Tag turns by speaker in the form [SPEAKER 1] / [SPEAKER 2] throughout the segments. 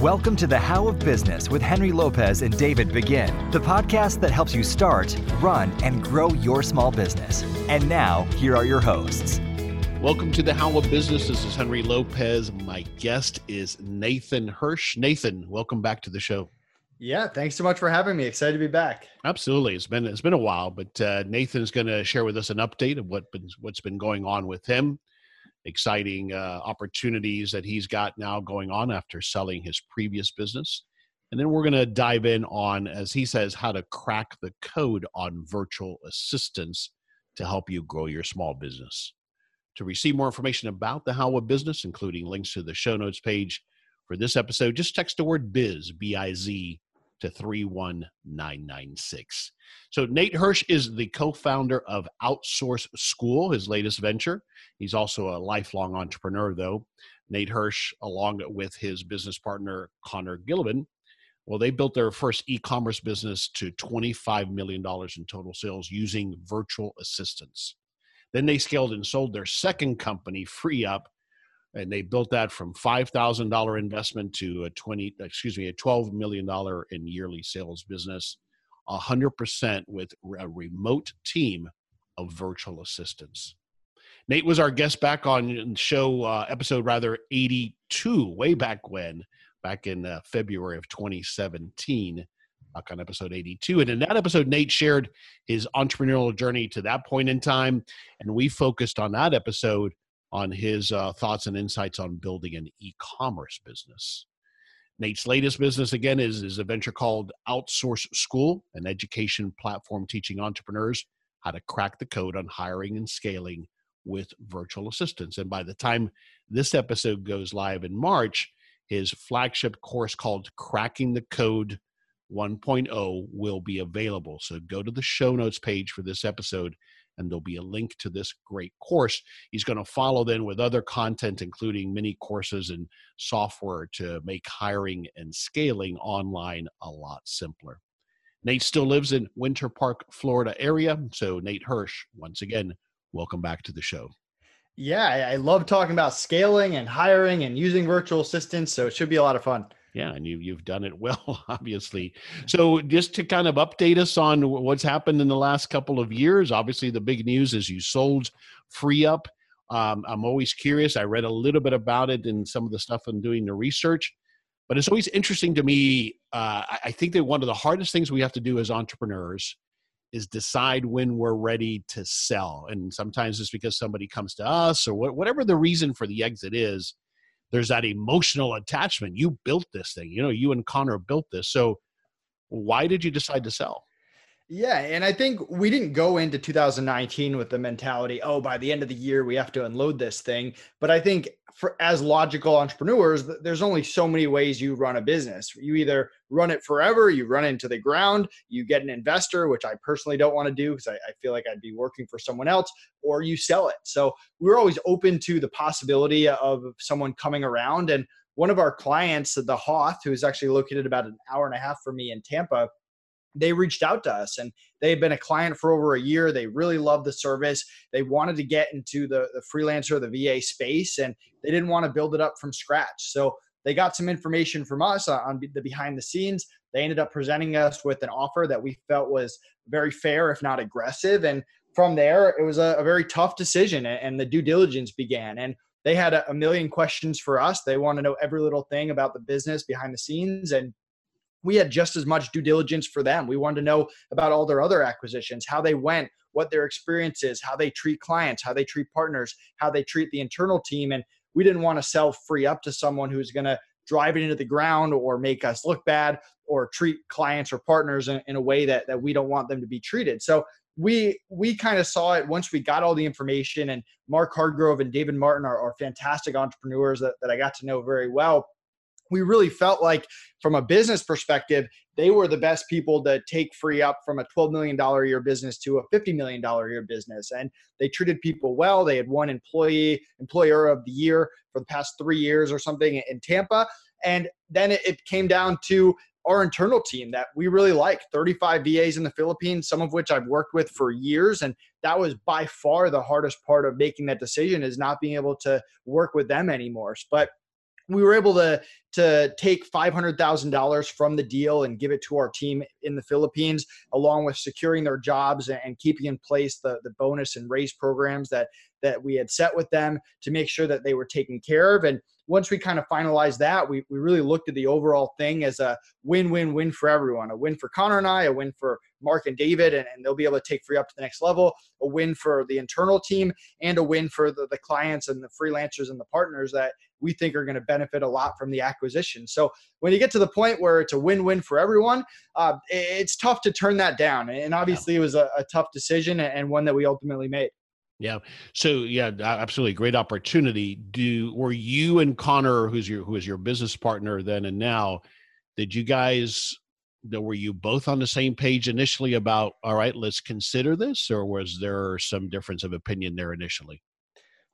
[SPEAKER 1] Welcome to the How of Business with Henry Lopez and David Begin, the podcast that helps you start, run, and grow your small business. And now, here are your hosts.
[SPEAKER 2] Welcome to the How of Business. This is Henry Lopez. My guest is Nathan Hirsch. Nathan, welcome back to the show.
[SPEAKER 3] Yeah, thanks so much for having me. Excited to be back.
[SPEAKER 2] Absolutely, it's been it's been a while, but uh, Nathan is going to share with us an update of what been, what's been going on with him exciting uh, opportunities that he's got now going on after selling his previous business. And then we're going to dive in on, as he says, how to crack the code on virtual assistants to help you grow your small business. To receive more information about the How Business, including links to the show notes page for this episode, just text the word biz, B I Z, to 31996. So, Nate Hirsch is the co founder of Outsource School, his latest venture. He's also a lifelong entrepreneur, though. Nate Hirsch, along with his business partner, Connor Gillivan, well, they built their first e commerce business to $25 million in total sales using virtual assistants. Then they scaled and sold their second company, FreeUp, and they built that from $5,000 investment to a 20, excuse me, a $12 million in yearly sales business, 100% with a remote team of virtual assistants. Nate was our guest back on show uh, episode rather 82, way back when, back in uh, February of 2017, back on episode 82. And in that episode, Nate shared his entrepreneurial journey to that point in time. And we focused on that episode on his uh, thoughts and insights on building an e-commerce business. Nate's latest business again is, is a venture called Outsource School, an education platform teaching entrepreneurs how to crack the code on hiring and scaling with virtual assistants. And by the time this episode goes live in March, his flagship course called Cracking the Code 1.0 will be available. So go to the show notes page for this episode and there'll be a link to this great course. He's going to follow then with other content, including mini courses and software to make hiring and scaling online a lot simpler. Nate still lives in Winter Park, Florida area. So, Nate Hirsch, once again, welcome back to the show.
[SPEAKER 3] Yeah, I love talking about scaling and hiring and using virtual assistants. So, it should be a lot of fun.
[SPEAKER 2] Yeah, and you you've done it well, obviously. So just to kind of update us on what's happened in the last couple of years. Obviously, the big news is you sold FreeUp. Um, I'm always curious. I read a little bit about it in some of the stuff I'm doing the research, but it's always interesting to me. Uh, I think that one of the hardest things we have to do as entrepreneurs is decide when we're ready to sell. And sometimes it's because somebody comes to us or whatever the reason for the exit is there's that emotional attachment. You built this thing, you know, you and Connor built this. So why did you decide to sell?
[SPEAKER 3] Yeah, and I think we didn't go into 2019 with the mentality, oh, by the end of the year we have to unload this thing. But I think for as logical entrepreneurs, there's only so many ways you run a business. You either run it forever, you run into the ground, you get an investor, which I personally don't want to do because I, I, feel like I'd be working for someone else, or you sell it. So we're always open to the possibility of someone coming around. And one of our clients, the Hoth, who is actually located about an hour and a half from me in Tampa, they reached out to us and they had been a client for over a year. They really loved the service. They wanted to get into the, the freelancer, the VA space, and they didn't want to build it up from scratch. So they got some information from us on the behind the scenes. They ended up presenting us with an offer that we felt was very fair, if not aggressive. And from there, it was a, a very tough decision, and the due diligence began. And they had a million questions for us. They want to know every little thing about the business behind the scenes, and we had just as much due diligence for them. We wanted to know about all their other acquisitions, how they went, what their experience is, how they treat clients, how they treat partners, how they treat the internal team. And we didn't want to sell FreeUp to someone who's going to drive it into the ground or make us look bad or treat clients or partners in, in a way that, that we don't want them to be treated. So we we kind of saw it once we got all the information and Mark Hardgrove and David Martin are, are fantastic entrepreneurs that, that I got to know very well we really felt like from a business perspective they were the best people to take FreeUp from a $12 million a year business to a $50 million a year business. And they treated people well. They had one employee employer of the year for the past three years or something in tampa. And then it came down to our internal team that we really like 35 vas in the philippines some of which i've worked with for years. And that was by far the hardest part of making that decision is not being able to work with them anymore. But we were able to to take $500,000 from the deal and give it to our team in the Philippines, along with securing their jobs and keeping in place the, the bonus and raise programs that, that we had set with them to make sure that they were taken care of. And once we kind of finalized that, we, we really looked at the overall thing as a win win win for everyone a win for Connor and I, a win for Mark and David, and, and they'll be able to take FreeUp to the next level, a win for the internal team, and a win for the, the clients and the freelancers and the partners that we think are going to benefit a lot from the acquisition. So when you get to the point where it's a win win for everyone, uh, it's tough to turn that down. And obviously, it was a, a tough decision and one that we ultimately made.
[SPEAKER 2] Yeah. So yeah, absolutely great opportunity. Do were you and Connor, who's your who is your business partner then and now, did you guys were you both on the same page initially about all right, let's consider this, or was there some difference of opinion there initially?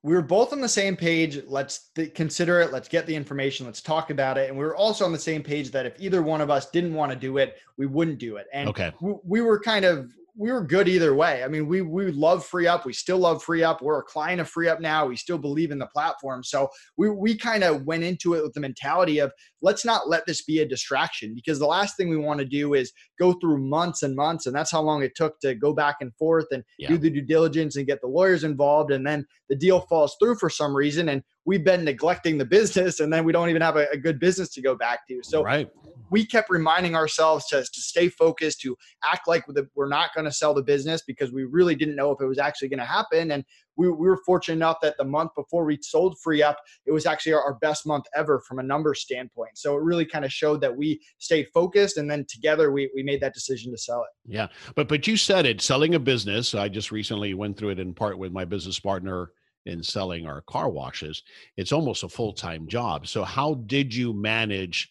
[SPEAKER 3] We were both on the same page. Let's th- consider it. Let's get the information. Let's talk about it. And we were also on the same page that if either one of us didn't want to do it, we wouldn't do it. And
[SPEAKER 2] okay.
[SPEAKER 3] we, we were kind of we were good either way. I mean, we we love FreeUp. We still love FreeUp. We're a client of FreeUp now. We still believe in the platform. So we we kind of went into it with the mentality of let's not let this be a distraction because the last thing we want to do is go through months and months and that's how long it took to go back and forth and yeah. do the due diligence and get the lawyers involved and then the deal falls through for some reason and we've been neglecting the business and then we don't even have a, a good business to go back to. So
[SPEAKER 2] right
[SPEAKER 3] we kept reminding ourselves to, to stay focused, to act like we're not going to sell the business because we really didn't know if it was actually going to happen. And we, we, were fortunate enough that the month before we sold FreeUp, it was actually our, our best month ever from a number standpoint. So it really kind of showed that we stayed focused, and then together we we made that decision to sell it.
[SPEAKER 2] Yeah, but but you said it, selling a business. I just recently went through it in part with my business partner in selling our car washes. It's almost a mm-hmm. full time job. So how did you manage?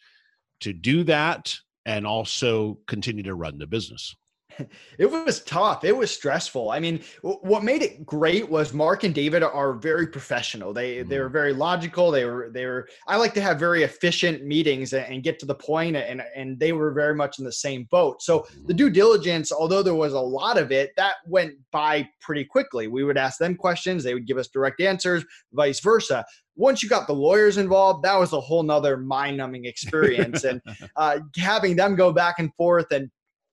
[SPEAKER 2] to do that and also continue to run the business?
[SPEAKER 3] It was tough. It was stressful. I mean, what made it great was Mark and David are very professional. They mm-hmm. they were very logical. They were they were. I like to have very efficient meetings and get to the point, and and they were very much in the same boat. So the due diligence, although there was a lot of it, that went by pretty quickly. We would ask them questions. They would give us direct answers, vice versa once you got the lawyers involved, that was a whole nother mind numbing experience. and uh, having them go back and forth and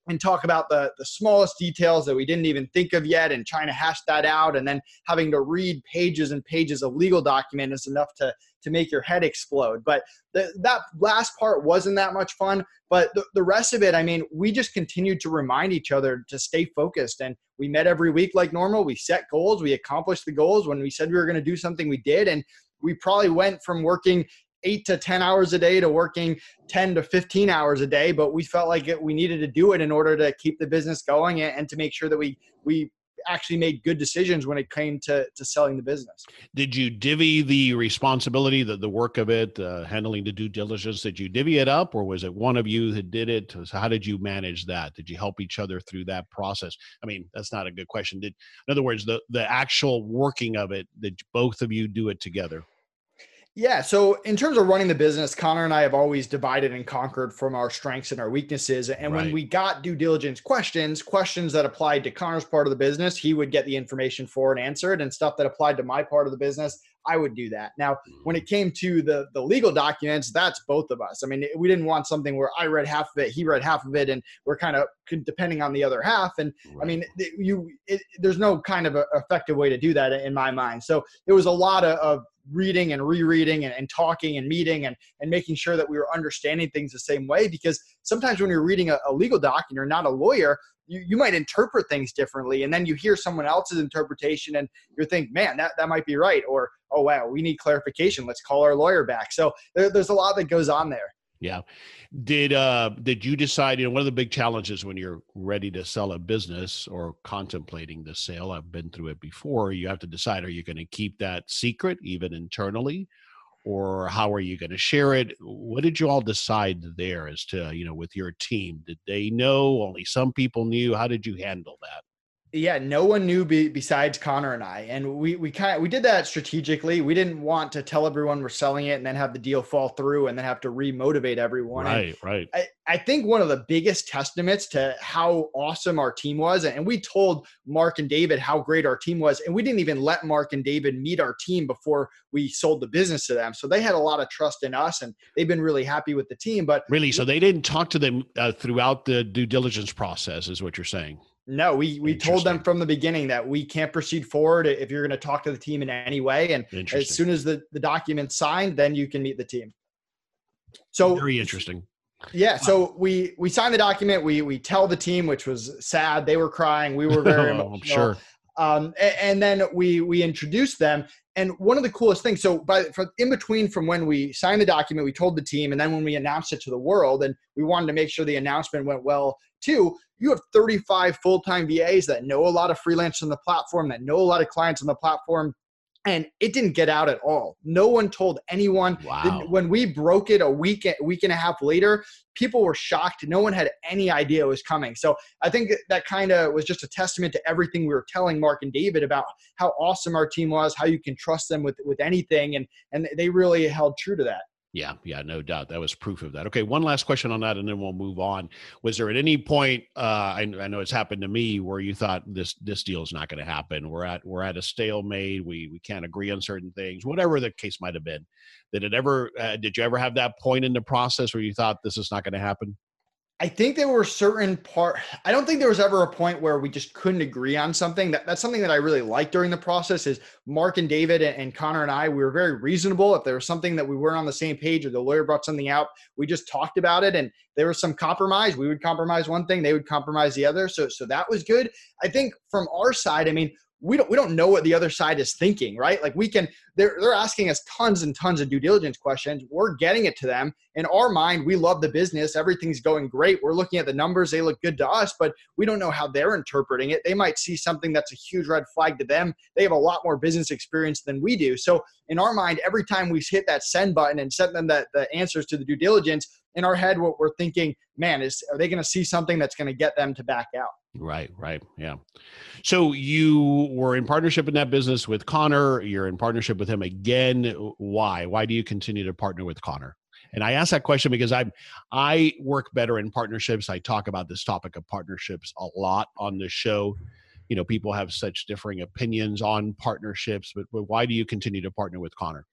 [SPEAKER 3] and talk about the, the smallest details that we didn't even think of yet and trying to hash that out and then having to read pages and pages of legal document is enough to to make your head explode. But the, that last part wasn't that much fun but the, the rest of it i mean we just continued to remind each other to stay focused and we met every week like normal. We set goals. We accomplished the goals when we said we were going to do something we did and we probably went from working eight to 10 hours a day to working 10 to 15 hours a day, but we felt like it, we needed to do it in order to keep the business going and, and to make sure that we, we actually made good decisions when it came to, to selling the business.
[SPEAKER 2] Did you divvy the responsibility, the, the work of it, uh, handling the due diligence? Did you divvy it up or was it one of you that did it? So how did you manage that? Did you help each other through that process? I mean, that's not a good question. Did, in other words, the, the actual working of it, did both of you do it together?
[SPEAKER 3] Yeah. So in terms of running the business, Connor and I have always divided and conquered from our strengths and our weaknesses. And right. when we got due diligence questions, questions that applied to Connor's part of the business, he would get the information for and answer it, and stuff that applied to my part of the business, I would do that. Now, when it mm. came to the the legal documents, that's both of us. I mean, we didn't want something where I read half of it, he read half of it, and we're kind of depending on the other half. And right. I mean, you it, there's no kind of effective way to do that in my mind. So it was a lot of, of reading and rereading and, and, talking and meeting and, and making sure that we were understanding things the same way because sometimes when you're reading a, a legal doc and you're not a lawyer you, you might interpret things differently and then you hear someone else's interpretation and you think man that, that might be right or oh wow we need clarification let's call our lawyer back so there, there's a lot that goes on there
[SPEAKER 2] yeah. Did uh did you decide, you know, one of the big challenges when you're ready to sell a business or contemplating the sale, I've been through it before, you have to decide are you going to keep that secret even internally or how are you going to share it? What did you all decide there as to, you know, with your team? Did they know only some people knew? How did you handle that?
[SPEAKER 3] Yeah, no one knew be, besides Connor and I, and we we kind of we did that strategically. We didn't want to tell everyone we're selling it and then have the deal fall through and then have to remotivate everyone.
[SPEAKER 2] Right,
[SPEAKER 3] and
[SPEAKER 2] right.
[SPEAKER 3] I, I think one of the biggest testaments to how awesome our team was, and we told Mark and David how great our team was, and we didn't even let Mark and David meet our team before we sold the business to them. So they had a lot of trust in us, and they've been really happy with the team. But
[SPEAKER 2] really, so they didn't talk to them uh, throughout the due diligence process, is what you're saying.
[SPEAKER 3] No, we we told them from the beginning that we can't proceed forward if you're going to talk to the team in any way. And as soon as the, the document's signed, then you can meet the team.
[SPEAKER 2] So very interesting.
[SPEAKER 3] Yeah. So we we signed the document. We we tell the team, which was sad. They were crying. We were very oh, emotional.
[SPEAKER 2] sure.
[SPEAKER 3] Um, and, and, then we we introduced them. And one of the coolest things, so by from in between from when we signed the document, we told the team, and then when we announced it to the world, and we wanted to make sure the announcement went well too you have 35 full-time VAs that know a lot of freelancers on the platform, that know a lot of clients on the platform. And it didn't get out at all. No one told anyone.
[SPEAKER 2] Wow.
[SPEAKER 3] When we broke it a week, week and a half later, people were shocked. No one had any idea it was coming. So I think that kind of was just a testament to everything we were telling Mark and David about how awesome our team was, how you can trust them with with anything, and and they really held true to that.
[SPEAKER 2] Yeah, yeah, no doubt. That was proof of that. Okay, one last question on that, and then we'll move on. Was there at any point, uh, I, I know it's happened to me, where you thought this this deal is not going to happen? We're at we're at a stalemate. We we can't agree on certain things, whatever the case might have been. Did it ever? Uh, did you ever have that point in the process where you thought this is not going to happen?
[SPEAKER 3] I think there were certain part. I don't think there was ever a point where we just couldn't agree on something. That, that's something that I really liked during the process. Is Mark and David and, and Connor and I we were very reasonable. If there was something that we weren't on the same page, or the lawyer brought something out, we just talked about it, and there was some compromise. We would compromise one thing, they would compromise the other. So so that was good. I think from our side, I mean, we don't we don't know what the other side is thinking, right? Like we can they're they're asking us tons and tons of due diligence questions. We're getting it to them. In our mind, we love the business. Everything's going great. We're looking at the numbers, they look good to us, but we don't know how they're interpreting it. They might see something that's a huge red flag to them. They have a lot more business experience than we do. So in our mind, every time we hit that send button and send them the, the answers to the due diligence, in our head, what we're thinking, man, is are they going to see something that's going to get them to back out?
[SPEAKER 2] Right, right. Yeah. So you were in partnership in that business with Connor. You're in partnership with him again. Why? Why do you continue to partner with Connor? And I ask that question because I I work better in partnerships. I talk about this topic of partnerships a lot on the show. You know, people have such differing opinions on partnerships, but, but why do you continue to partner with Connor?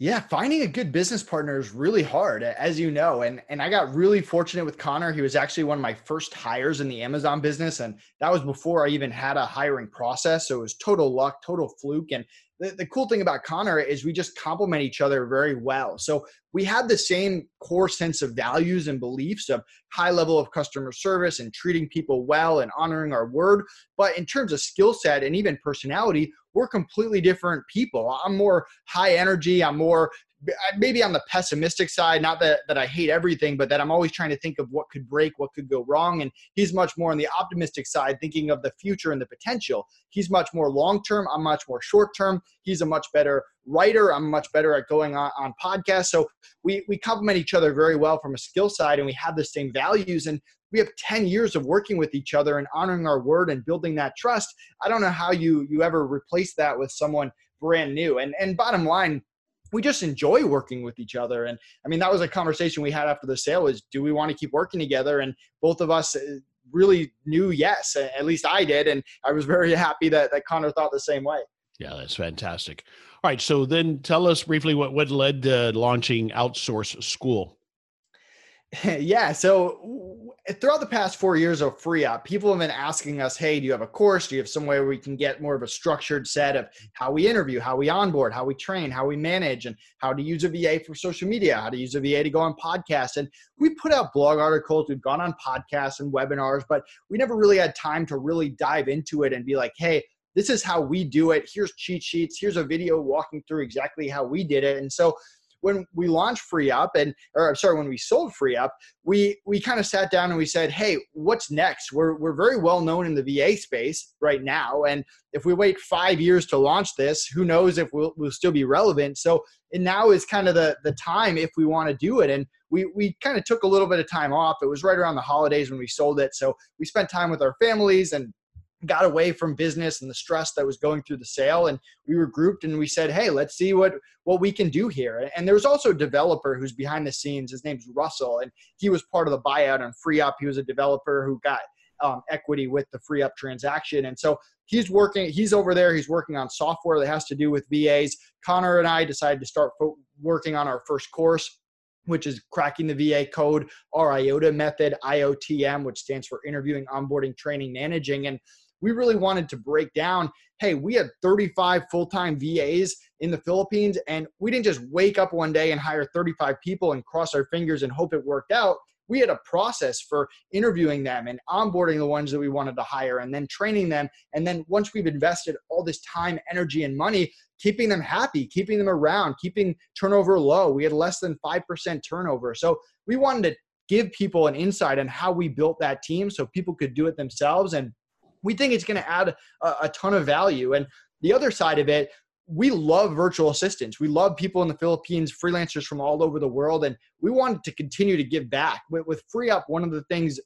[SPEAKER 3] Yeah, finding a good business partner is really hard, as you know. And and I got really fortunate with Connor. He was actually one of my first hires in the Amazon business, and that was before I even had a hiring process. So it was total luck, total fluke. And the, the cool thing about Connor is we just complement each other very well. So we had the same core sense of values and beliefs of high level of customer service and treating people well and honoring our word. But in terms of skill set and even personality, we're completely different people. I'm more high energy. I'm more maybe on the pessimistic side not that that i hate everything but that i'm always trying to think of what could break what could go wrong. And he's much more on the optimistic side thinking of the future and the potential. He's much more long term i'm much more short term he's a much better writer. I'm much better at going on, on podcasts. So we we complement each other very well from a skill side and we have the same values. And we have 10 years of working with each other and honoring our word and building that trust. I don't know how you you ever replace that with someone brand new. And and bottom line we just enjoy working with each other. And I mean, that was a conversation we had after the sale was do we want to keep working together? And both of us uh, really knew yes, at least I did. And I was very happy that, that Connor thought the same way.
[SPEAKER 2] Yeah, that's fantastic. All right. So then tell us briefly what, what led to launching Outsource School.
[SPEAKER 3] yeah. So throughout the past four years of FreeUp, people have been asking us, "Hey, do you have a course? Do you have somewhere where we can get more of a structured set of how we interview, how we onboard, how we train, how we manage, and how to use a VA for social media, how to use a VA to go on podcasts?" And we put out blog articles, we've gone on podcasts and webinars, but we never really had time to really dive into it and be like, "Hey." This is how we do it. Here's cheat sheets. Here's a video walking through exactly how we did it. And so when we launched FreeUp and or I'm sorry, when we sold FreeUp, we we kind of sat down and we said, "Hey, what's next? We're we're very well known in the VA space right now, and if we wait five years to launch this, who knows if we'll we'll still be relevant?" So and now is kind of the the time if we want to do it and we we kind of took a little bit of time off it was right around the holidays when we sold it so we spent time with our families and got away from business and the stress that was going through the sale and we were grouped and we said hey let's see what what we can do here. And there was also a developer who's behind the scenes. His name's russell and he was part of the buyout on FreeUp he was a developer who got um, equity with the FreeUp transaction and so he's working he's over there he's working on software that has to do with vas connor and i decided to start fo- working on our first course which is cracking the VA code, our IOTA method, IOTM, which stands for interviewing, onboarding, training, managing. And we really wanted to break down hey, we had 35 full time VAs in the Philippines, and we didn't just wake up one day and hire 35 people and cross our fingers and hope it worked out. We had a process for interviewing them and onboarding the ones that we wanted to hire and then training them. And then once we've invested all this time, energy, and money, keeping them happy, keeping them around, keeping turnover low. We had less than 5% turnover. So we wanted to give people an insight on how we built that team so people could do it themselves. And we think it's going to add a, a ton of value. And the other side of it, we love virtual assistants. We love people in the Philippines, freelancers from all over the world, and we wanted to continue to give back. With, with FreeUp, one of the things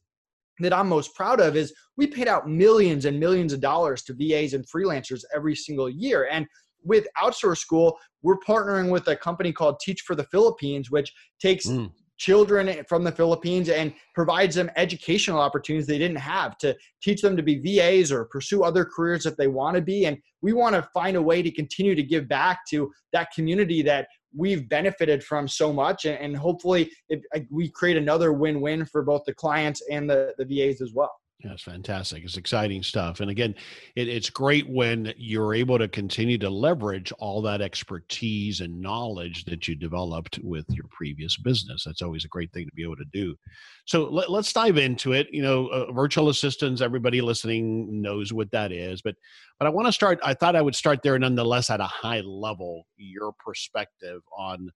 [SPEAKER 3] that I'm most proud of is we paid out millions and millions of dollars to VAs and freelancers every single year. And with Outsource School, we're partnering with a company called Teach for the Philippines, which takes mm children from the Philippines and provides them educational opportunities they didn't have to teach them to be VAs or pursue other careers if they want to be. And we want to find a way to continue to give back to that community that we've benefited from so much. And hopefully, it, we create another win win for both the clients and the, the VAs as well.
[SPEAKER 2] It's fantastic. It's exciting stuff. And again, it, it's great when you're able to continue to leverage all that expertise and knowledge that you developed with your previous business. That's always a great thing to be able to do. So let, us dive into it. You know, uh, virtual assistants, everybody listening knows what that is. But but I want to start, I thought I would start there nonetheless at a high level, your perspective on,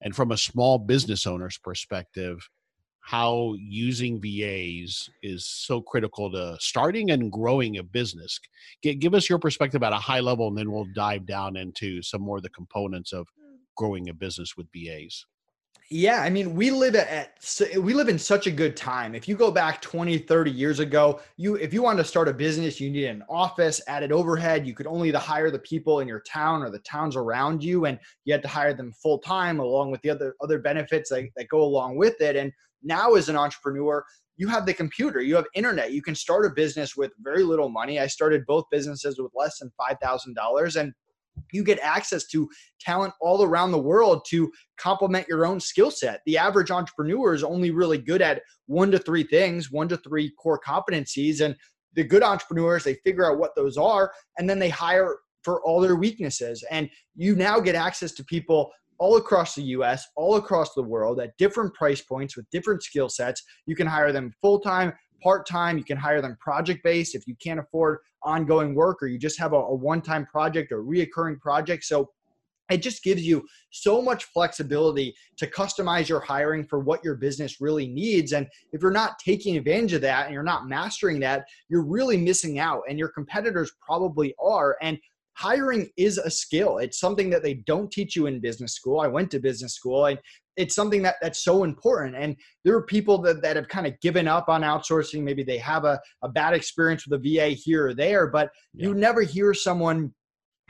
[SPEAKER 2] and from a small business owner's perspective, how using VAs is so critical to starting and growing a business. Give us your perspective at a high level, and then we'll dive down into some more of the components of growing a business with VAs.
[SPEAKER 3] Yeah, I mean, we live at we live in such a good time. If you go back 20, 30 years ago, you if you wanted to start a business, you needed an office, added overhead, you could only to hire the people in your town or the towns around you and you had to hire them full time along with the other other benefits that, that go along with it and now as an entrepreneur you have the computer you have internet you can start a business with very little money i started both businesses with less than $5000 and you get access to talent all around the world to complement your own skill set. The average entrepreneur is only really good at one to three things, one to three core competencies. And the good entrepreneurs, they figure out what those are and then they hire for all their weaknesses. And you now get access to people all across the US, all across the world at different price points with different skill sets. You can hire them full time, part time. You can hire them project based if you can't afford ongoing work or you just have a, a one time project or reoccurring project. So it just gives you so much flexibility to customize your hiring for what your business really needs. And if you're not taking advantage of that and you're not mastering that, you're really missing out. And your competitors probably are. And hiring is a skill. It's something that they don't teach you in business school. I went to business school and it's something that that's so important. And there are people that, that have kind of given up on outsourcing. Maybe they have a, a bad experience with a VA here or there, but yeah. you never hear someone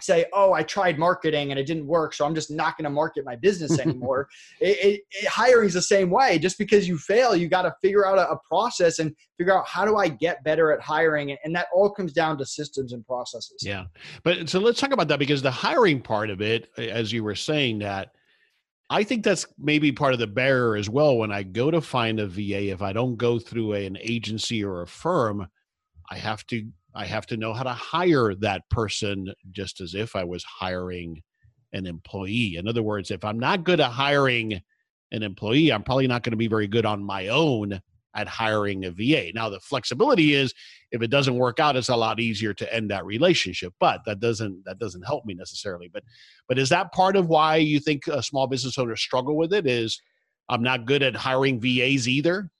[SPEAKER 3] say, "Oh, I tried marketing and it didn't work, so I'm just not going to market my business anymore." it, it, it, hiring is the same way. Just because you fail, you got to figure out a, a, process and figure out how do I get better at hiring, and that all comes down to systems and processes.
[SPEAKER 2] Yeah, but so let's talk about that because the hiring part of it, as you were saying that. I think that's maybe part of the barrier as well. When I go to find a VA, if I don't go through a, an agency or a firm, I have to I have to know how to hire that person just as if I was hiring an employee. In other words, if I'm not good at hiring an employee, I'm probably not going to be very good on my own at hiring a VA. Now the flexibility is if it doesn't work out it's a lot easier to end that relationship, but that doesn't that doesn't help me necessarily. But but is that part of why you think a small business owners struggle with it is I'm not good at hiring VAs either?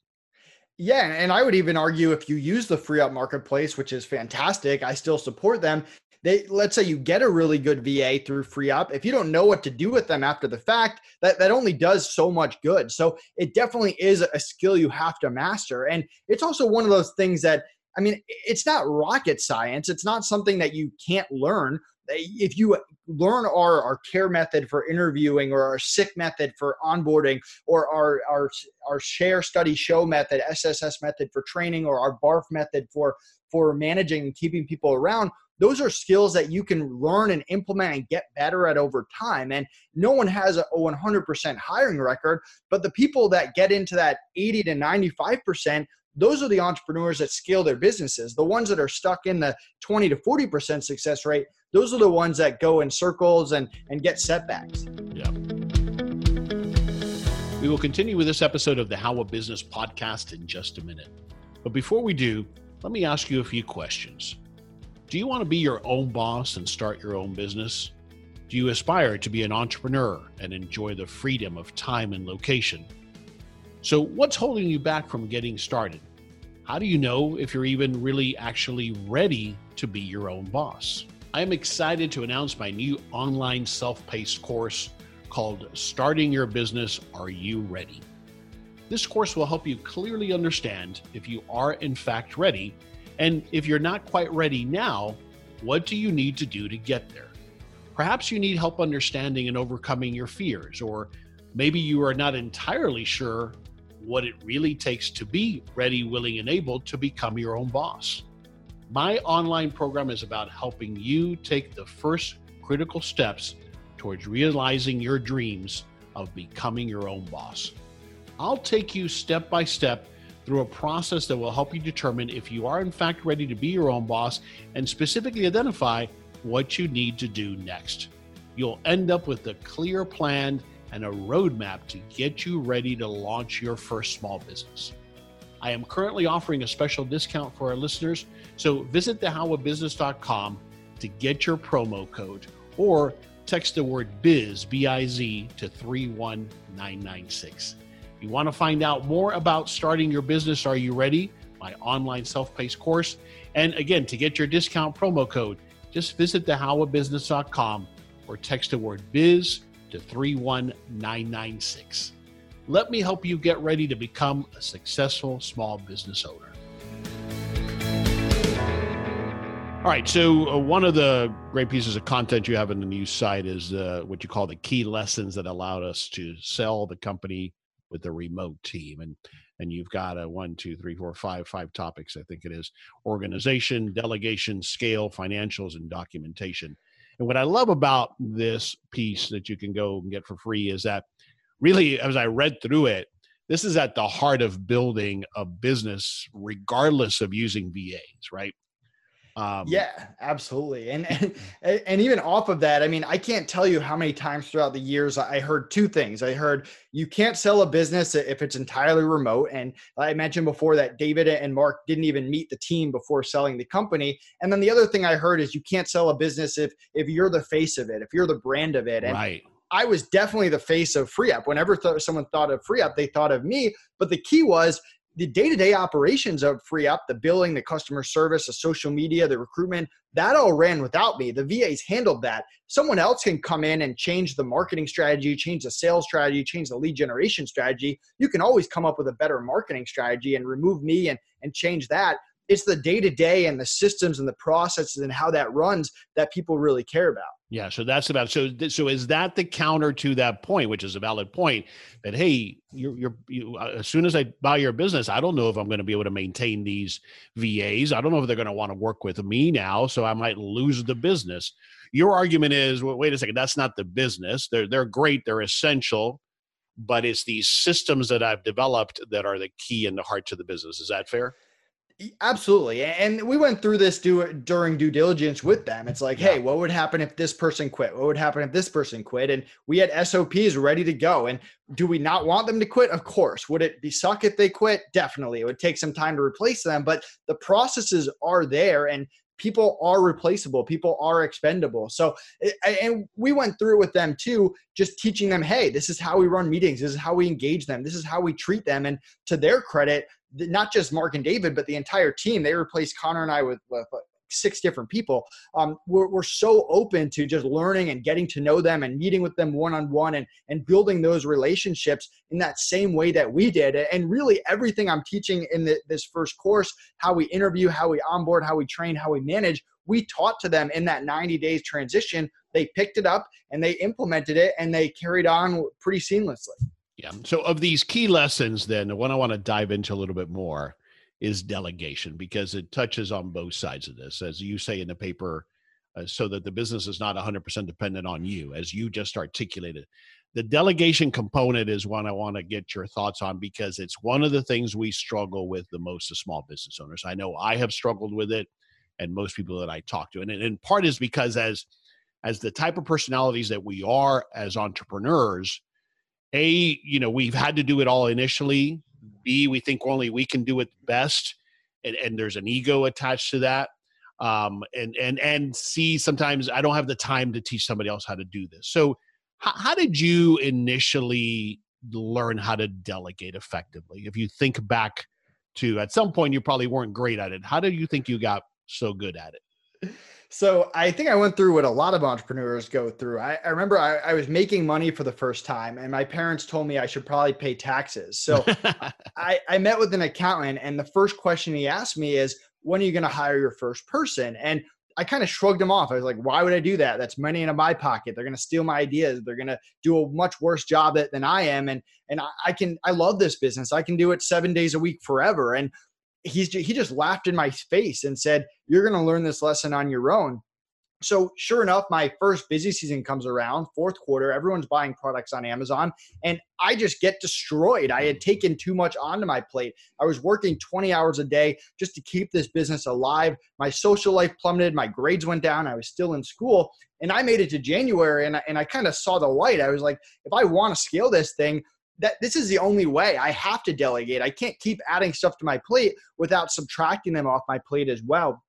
[SPEAKER 3] Yeah, and I would even argue if you use the FreeUp marketplace, which is fantastic, I still support them. They let's say you get a really good VA through FreeUp. If you don't know what to do with them after the fact, that, that only does so much good. So it definitely is a skill you have to master. And it's also one of those things that I mean, it's not rocket science. It's not something that you can't learn if you learn our, our care method for interviewing or our SICK method for onboarding or our, our, our share study show method sss method for training or our barf method for for managing and keeping people around those are skills that you can learn and implement and get better at over time. And no one has a 100% hiring record but the people that get into that 80 to 95% those are the entrepreneurs that scale their businesses. The ones that are stuck in the 20 to 40% success rate, those are the ones that go in circles and, and get setbacks.
[SPEAKER 2] Yeah. We will continue with this episode of the How of Business podcast in just a minute. But before we do, let me ask you a few questions. Do you want to be your own boss and start your own business? Do you aspire to be an entrepreneur and enjoy the freedom of time and location? So, what's holding you back from getting started? How do you know if you're even really actually ready to be your own boss? I am excited to announce my new online self paced course called Starting Your Business Are You Ready? This course will help you clearly understand if you are in fact ready, and if you're not quite ready now, what do you need to do to get there? Perhaps you need help understanding and overcoming your fears, or maybe you are not entirely sure what it really takes to be ready, willing, and able to become your own boss. My online program is about helping you take the first critical steps towards realizing your dreams of becoming your own boss. I'll take you step by step through a process that will help you determine if you are, in fact, ready to be your own boss and specifically identify what you need to do next. You'll end up with a clear plan and a roadmap to get you ready to launch your first small business. I am currently offering a special discount for our listeners, so visit thehowofbusiness.com to get your promo code or text the word biz, B I Z, to 31996. If you want to find out more about starting your business, are you ready? My online self paced course. And again, to get your discount promo code, just visit thehowofbusiness.com or text the word biz to 31996. Let me help you get ready to become a successful small business owner. All right, so uh, one of the great pieces of content you have in the new site is uh, what you call the key lessons that allowed us to sell the company with the remote team. And and you've got a one, two, three, four, five, five topics, I think it is organization, delegation, scale, financials, and documentation. And what I love about this piece that you can go and get for free is that really, as I read through it, this is at the heart of building a business, regardless of using VAs, right?
[SPEAKER 3] Um, yeah, absolutely. And, and and even off of that, I mean, I can't tell you how many times throughout the years I heard two things. I heard you can't sell a business if it's entirely remote, and I mentioned before that David and Mark didn't even meet the team before selling the company. And then the other thing I heard is you can't sell a business if if you're the face of it, if you're the brand of it. And
[SPEAKER 2] right.
[SPEAKER 3] I was definitely the face of FreeUp. Whenever th- someone thought of FreeUp, they thought of me. But the key was the day-to-day operations of FreeUp the billing the customer service the social media the recruitment that all ran without me. The vas handled that. Someone else can come in and change the marketing strategy change the sales strategy change the lead generation strategy. You can always come up with a better marketing strategy and remove me and and change that it's the day-to-day and the systems and the processes and how that runs that people really care about
[SPEAKER 2] yeah, so that's about so. So is that the counter to that point, which is a valid point? That hey, you're you're you, uh, as soon as I buy your business, I don't know if I'm going to be able to maintain these VAs. I don't know if they're going to want to work with me now, so I might lose the business. Your argument is, well, wait a second, that's not the business. They're they're great, they're essential, but it's these systems that I've developed that are the key and the heart to the business. Is that fair?
[SPEAKER 3] Absolutely. And we went through this do, during due diligence with them. It's like, yeah. hey, what would happen if this person quit? What would happen if this person quit? And we had SOPs ready to go. And do we not want them to quit? Of course. Would it be suck if they quit? Definitely. It would take some time to replace them, but the processes are there and people are replaceable people are expendable so and we went through with them too just teaching them hey this is how we run meetings this is how we engage them this is how we treat them and to their credit not just Mark and David, but the entire team. They replaced Connor and I with, with six different people. Um, we're, we're so open to just learning and getting to know them and meeting with them one on one and and building those relationships in that same way that we did. And really, everything I'm teaching in the, this first course, how we interview, how we onboard, how we train, how we manage, we taught to them in that 90 days transition. They picked it up and they implemented it and they carried on pretty seamlessly.
[SPEAKER 2] Yeah. So, of these key lessons, then, the one I want to dive into a little bit more is delegation because it touches on both sides of this. As you say in the paper, uh, so that the business is not 100% dependent on you, as you just articulated. The delegation component is one I want to get your thoughts on because it's one of the things we struggle with the most as small business owners. I know I have struggled with it, and most people that I talk to, and in part is because as as the type of personalities that we are as entrepreneurs, a you know we've had to do it all initially. B we think only we can do it best, and, and there's an ego attached to that um, and and and see sometimes I don't have the time to teach somebody else how to do this. So, how, how did you initially learn how to delegate effectively? If you think back to at some point you probably weren't great at it. How do you think you got so good at it?
[SPEAKER 3] So I think I went through what a lot of entrepreneurs go through. I, I remember I, I, was making money for the first time, and my parents told me I should probably pay taxes. So I, I met with an accountant, and the first question he asked me is, when are you going to hire your first person? And I kind of shrugged him off. I was like, why would I do that? That's money in my pocket. They're going to steal my ideas. They're going to do a much worse job than I am. And, and I can, I love this business. I can do it seven days a week forever. And he's, he just laughed in my face and said, you're going to learn this lesson on your own. So sure enough, my first busy season comes around, fourth quarter, everyone's buying products on Amazon and I just get destroyed. I had taken too much onto my plate. I was working 20 hours a day just to keep this business alive. My social life plummeted, my grades went down, I was still in school, and I made it to January and I, and I kind of saw the light. I was like, if I want to scale this thing, that this is the only way I have to delegate. I can't keep adding stuff to my plate without subtracting them off my plate as well.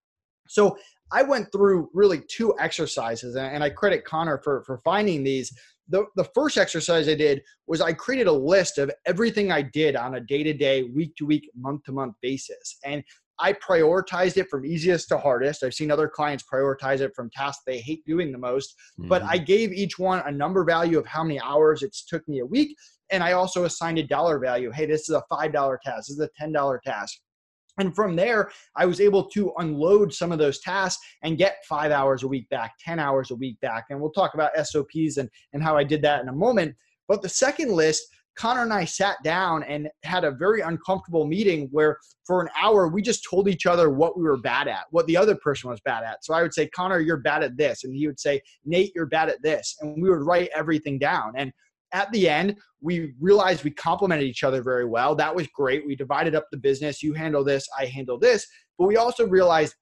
[SPEAKER 3] So I went through really two exercises, and I credit Connor for, for finding these. The, the first exercise I did was I created a list of everything I did on a day to day, week to week, month to month basis. And I prioritized it from easiest to hardest. I've seen other clients prioritize it from tasks they hate doing the most, mm-hmm. but I gave each one a number value of how many hours it took me a week. And I also assigned a dollar value. Hey, this is a $5 task, this is a $10 task. And from there, I was able to unload some of those tasks and get five hours a week back, 10 hours a week back. And we'll talk about SOPs and, and how I did that in a moment. But the second list, Connor and I sat down and had a very uncomfortable meeting where for an hour we just told each other what we were bad at, what the other person was bad at. So I would say, Connor, you're bad at this. And he would say, Nate, you're bad at this. And we would write everything down. And at the end, we realized we complemented each other very well. That was great. We divided up the business. You handle this, I handle this. But we also realized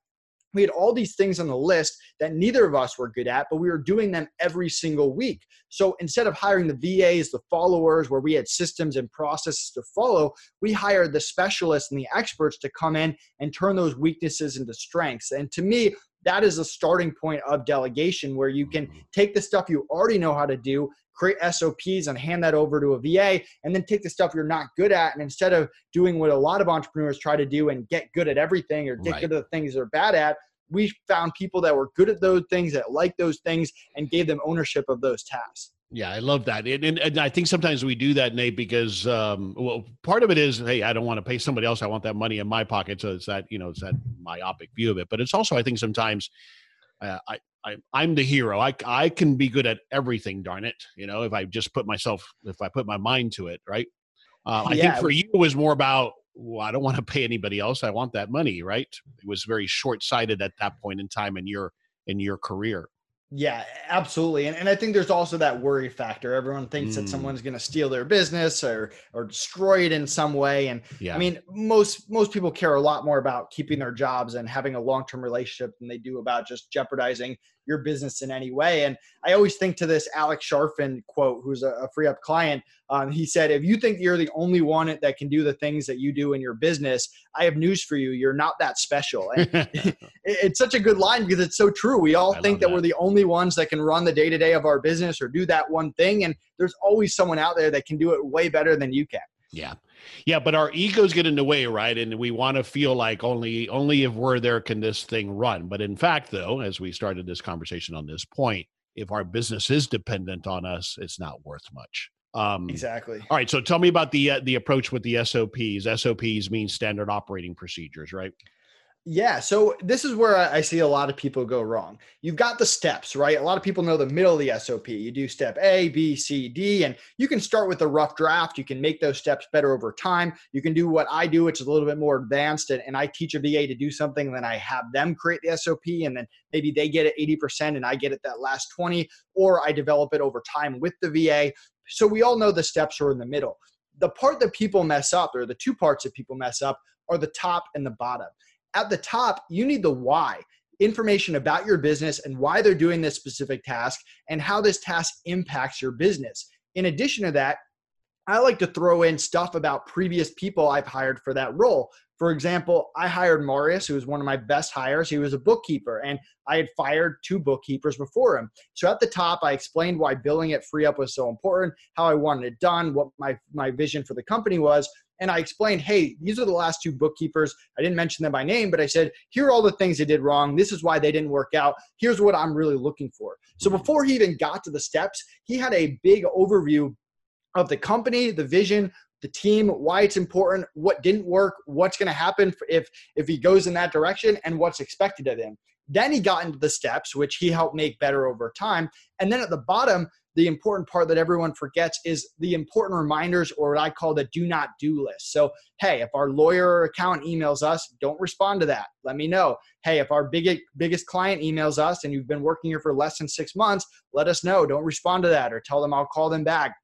[SPEAKER 3] we had all these things on the list that neither of us were good at, but we were doing them every single week. So instead of hiring the VAs, the followers, where we had systems and processes to follow, we hired the specialists and the experts to come in and turn those weaknesses into strengths. And to me, that is a starting point of delegation where you can mm-hmm. take the stuff you already know how to do create SOPs and hand that over to a VA, and then take the stuff you're not good at. And instead of doing what a lot of entrepreneurs try to do and get good at everything or get right. good at the things they're bad at, we found people that were good at those things, that like those things, and gave them ownership of those tasks.
[SPEAKER 2] Yeah, I love that, and, and, and, I think sometimes we do that, Nate, because um, well, part of it is, hey, I don't want to pay somebody else; I want that money in my pocket. So it's that you know, it's that myopic view of it. But it's also, I think, sometimes uh, I I, I'm the hero. I, I can be good at everything, darn it. You know, if I just put myself, if I put my mind to it, right? Uh, I yeah. think for you it was more about, well, I don't want to pay anybody else. I want that money, right? It was very short sighted at that point in time in your in your career.
[SPEAKER 3] Yeah, absolutely. And, and I think there's also that worry factor. Everyone thinks mm. that someone's going to steal their business or or destroy it in some way. And yeah. I mean, most most people care a lot more about keeping their jobs and having a long-term relationship than they do about just jeopardizing your business in any way. And I always think to this Alex Charfen quote, who's a, FreeUp client. Um, he said, if you think you're the only one that can do the things that you do in your business, I have news for you. You're not that special. And it's such a good line because it's so true. We all I think that, that we're the only ones that can run the day to day of our business or do that one thing. And there's always someone out there that can do it way better than you can.
[SPEAKER 2] Yeah. Yeah, but our egos get in the way, right? And we want to feel like only only if we're there can this thing run. But in fact, though, as we started this conversation on this point, if our business is dependent on us, it's not worth much.
[SPEAKER 3] Um, exactly.
[SPEAKER 2] All right. So tell me about the uh, the approach with the SOPs. SOPs means standard operating procedures, right?
[SPEAKER 3] Yeah, so this is where I see a lot of people go wrong. You've got the steps, right? A lot of people know the middle of the SOP. You do step A, B, C, D, and you can start with a rough draft. You can make those steps better over time. You can do what I do, which is a little bit more advanced, and, and I teach a VA to do something, then I have them create the SOP, and then maybe they get it 80% and I get it that last 20, or I develop it over time with the VA. So we all know the steps are in the middle. The part that people mess up, or the two parts that people mess up, are the top and the bottom at the top, you need the why information about your business and why they're doing this specific task and how this task impacts your business. In addition to that, I like to throw in stuff about previous people I've hired for that role. For example, I hired Marius, who was one of my best hires. He was a bookkeeper, and I had fired two bookkeepers before him. So at the top, I explained why billing at FreeUp was so important, how I wanted it done, what my, my vision for the company was and I explained, hey, these are the last two bookkeepers. I didn't mention them by name, but I said, here are all the things they did wrong. This is why they didn't work out. Here's what I'm really looking for. So mm-hmm. before he even got to the steps, he had a big overview of the company, the vision, the team, why it's important, what didn't work, what's going to happen if if he goes in that direction, and what's expected of him. Then he got into the steps, which he helped make better over time. And then at the bottom, the important part that everyone forgets is the important reminders or what I call the do not do list. So, hey, if our lawyer or accountant emails us, don't respond to that. Let me know. Hey, if our biggest biggest client emails us and you've been working here for less than 6 months, let us know. Don't respond to that or tell them I'll call them back.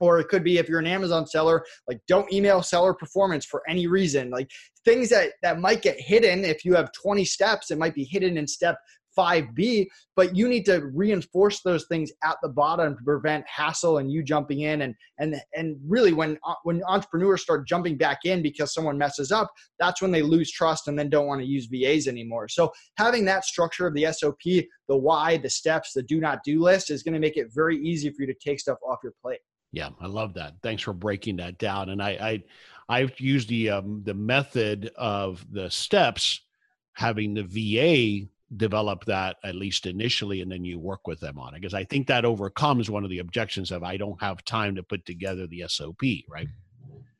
[SPEAKER 3] Or it could be if you're an Amazon seller, like don't email seller performance for any reason. Like things that that might get hidden if you have 20 steps, it might be hidden in step 5B, but you need to reinforce those things at the bottom to prevent hassle and you jumping in and and and really when uh, when entrepreneurs start jumping back in because someone messes up, that's when they lose trust and then don't want to use VAs anymore. So having that structure of the SOP, the why, the steps, the do not do list is going to make it very easy for you to take stuff off your plate.
[SPEAKER 2] Yeah, I love that. Thanks for breaking that down. And I, I I've used the um, the method of the steps, having the VA develop that at least initially and then you work with them on it because i think that overcomes one of the objections of i don't have time to put together the sop right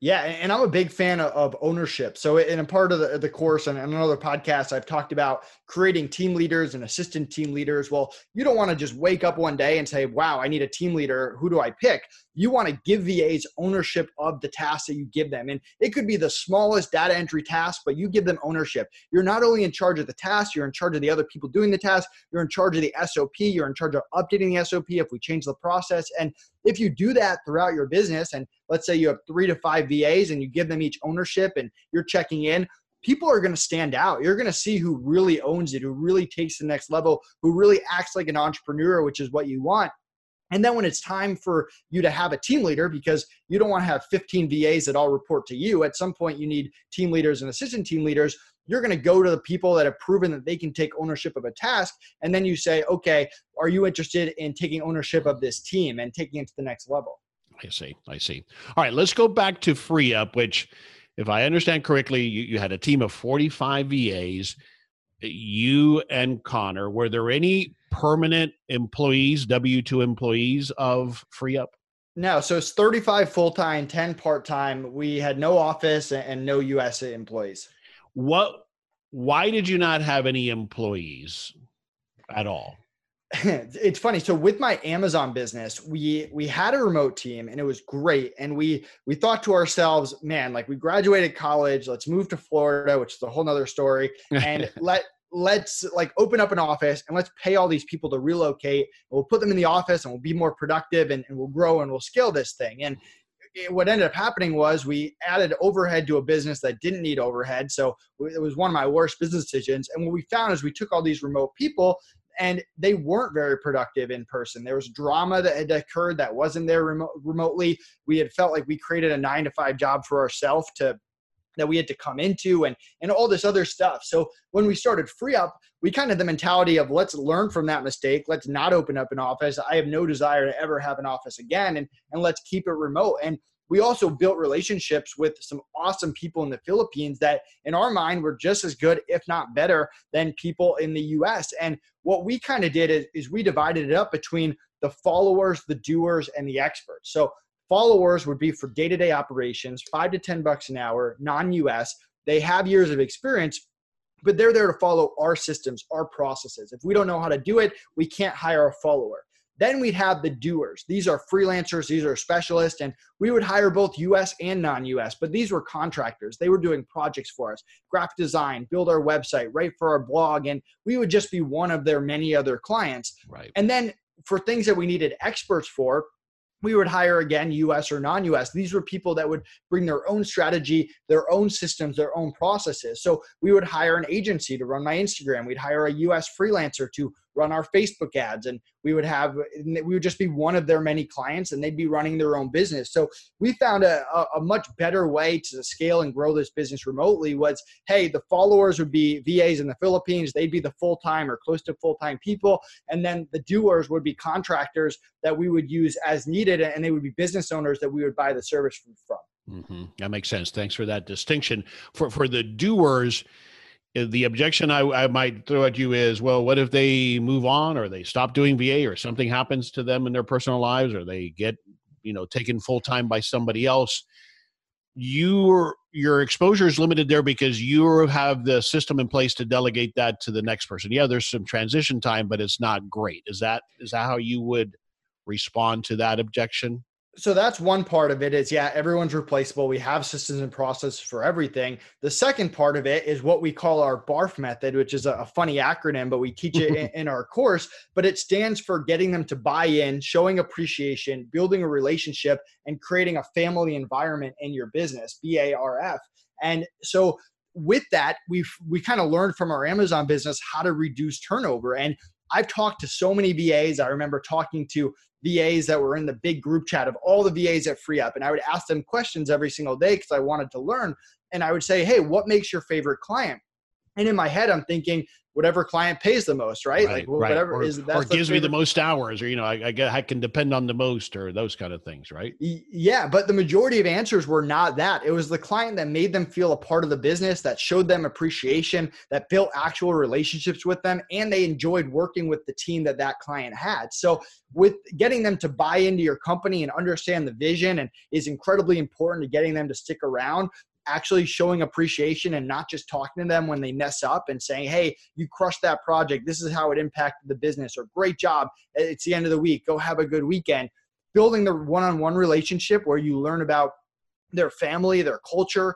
[SPEAKER 3] yeah, and I'm a big fan of ownership. So, in a part of the, the course and another podcast, I've talked about creating team leaders and assistant team leaders. Well, you don't want to just wake up one day and say, wow, I need a team leader. Who do I pick? You want to give VAs ownership of the tasks that you give them. And it could be the smallest data entry task, but you give them ownership. You're not only in charge of the task, you're in charge of the other people doing the task, you're in charge of the SOP, you're in charge of updating the SOP if we change the process. And if you do that throughout your business, and let's say you have three to five VAs and you give them each ownership and you're checking in, people are going to stand out. You're going to see who really owns it, who really takes the next level, who really acts like an entrepreneur, which is what you want. And then when it's time for you to have a team leader, because you don't want to have 15 VAs that all report to you, at some point you need team leaders and assistant team leaders. You're going to go to the people that have proven that they can take ownership of a task. And then you say, okay, are you interested in taking ownership of this team and taking it to the next level?
[SPEAKER 2] I see. I see. All right, let's go back to FreeUp, which, if I understand correctly, you, you had a team of 45 VAs. You and Connor, were there any permanent employees, W 2 employees of FreeUp?
[SPEAKER 3] No, so it's 35 full time, 10 part time. We had no office and no US employees.
[SPEAKER 2] What, why did you not have any employees at all?
[SPEAKER 3] it's funny. So with my amazon business we we had a remote team and it was great. And we we thought to ourselves man like we graduated college let's move to florida which is a whole nother story and let let's like open up an office and let's pay all these people to relocate. We'll put them in the office and we'll be more productive and, and we'll grow and we'll scale this thing. And what ended up happening was we added overhead to a business that didn't need overhead so it was one of my worst business decisions and what we found is we took all these remote people and they weren't very productive in person. There was drama that had occurred that wasn't there remo- remotely. We had felt like we created a nine to five job for ourselves to that we had to come into and and all this other stuff. So when we started FreeUp, we kind of the mentality of let's learn from that mistake. Let's not open up an office. I have no desire to ever have an office again, and and let's keep it remote. And we also built relationships with some awesome people in the Philippines that, in our mind, were just as good, if not better, than people in the US. And what we kind of did is, is we divided it up between the followers, the doers, and the experts. So followers would be for day-to-day operations, five to ten bucks an hour, non-US. They have years of experience, but they're there to follow our systems, our processes. If we don't know how to do it, we can't hire a follower. Then we'd have the doers. These are freelancers, these are specialists, and we would hire both US and non US, but these were contractors. They were doing projects for us, graphic design, build our website, write for our blog, and we would just be one of their many other clients.
[SPEAKER 2] Right.
[SPEAKER 3] And then for things that we needed experts for, we would hire again US or non US. These were people that would bring their own strategy, their own systems, their own processes. So we would hire an agency to run my Instagram. We'd hire a US freelancer to run our Facebook ads and we would have we would just be one of their many clients and they'd be running their own business. So we found a, a much better way to scale and grow this business remotely was hey, the followers would be VAs in the Philippines, they'd be the full-time or close to full-time people and then the doers would be contractors that we would use as needed and they would be business owners that we would buy the service from.
[SPEAKER 2] Mm-hmm. That makes sense. Thanks for that distinction. For for the doers, Uh, the objection I, I, might throw at you is, well, what if they move on or they stop doing VA or something happens to them in their personal lives or they get, you know, taken full time by somebody else? Your your exposure is limited there because you have the system in place to delegate that to the next person. Yeah, there's some transition time, but it's not great. Is that is that how you would respond to that objection?
[SPEAKER 3] So that's one part of it is yeah everyone's replaceable. We have systems and processes for everything. The second part of it is what we call our barf method which is a, funny acronym but we teach it in, in, our course but it stands for getting them to buy in showing appreciation building a relationship and creating a family environment in your business b-a-r-f and so with that we've we kind of learned from our amazon business how to reduce turnover. And I've talked to so many VAs. I remember talking to VAs that were in the big group chat of all the VAs at Free Up. And I would ask them questions every single day because I wanted to learn. And I would say, hey, what makes your favorite client? And in my head, I'm thinking, whatever client pays the most, right?
[SPEAKER 2] right like whatever right. or, is or gives me the most hours, or you know, I, I get I can depend on the most, or those kind of things, right?
[SPEAKER 3] Yeah, but the majority of answers were not that. It was the client that made them feel a part of the business, that showed them appreciation, that built actual relationships with them, and they enjoyed working with the team that that client had. So with getting them to buy into your company and understand the vision and is incredibly important to getting them to stick around actually showing appreciation and not just talking to them when they mess up and saying, hey, you crushed that project. This is how it impacted the business, or great job. It's the end of the week. Go have a good weekend. Building the one on one relationship where you learn about their family, their culture.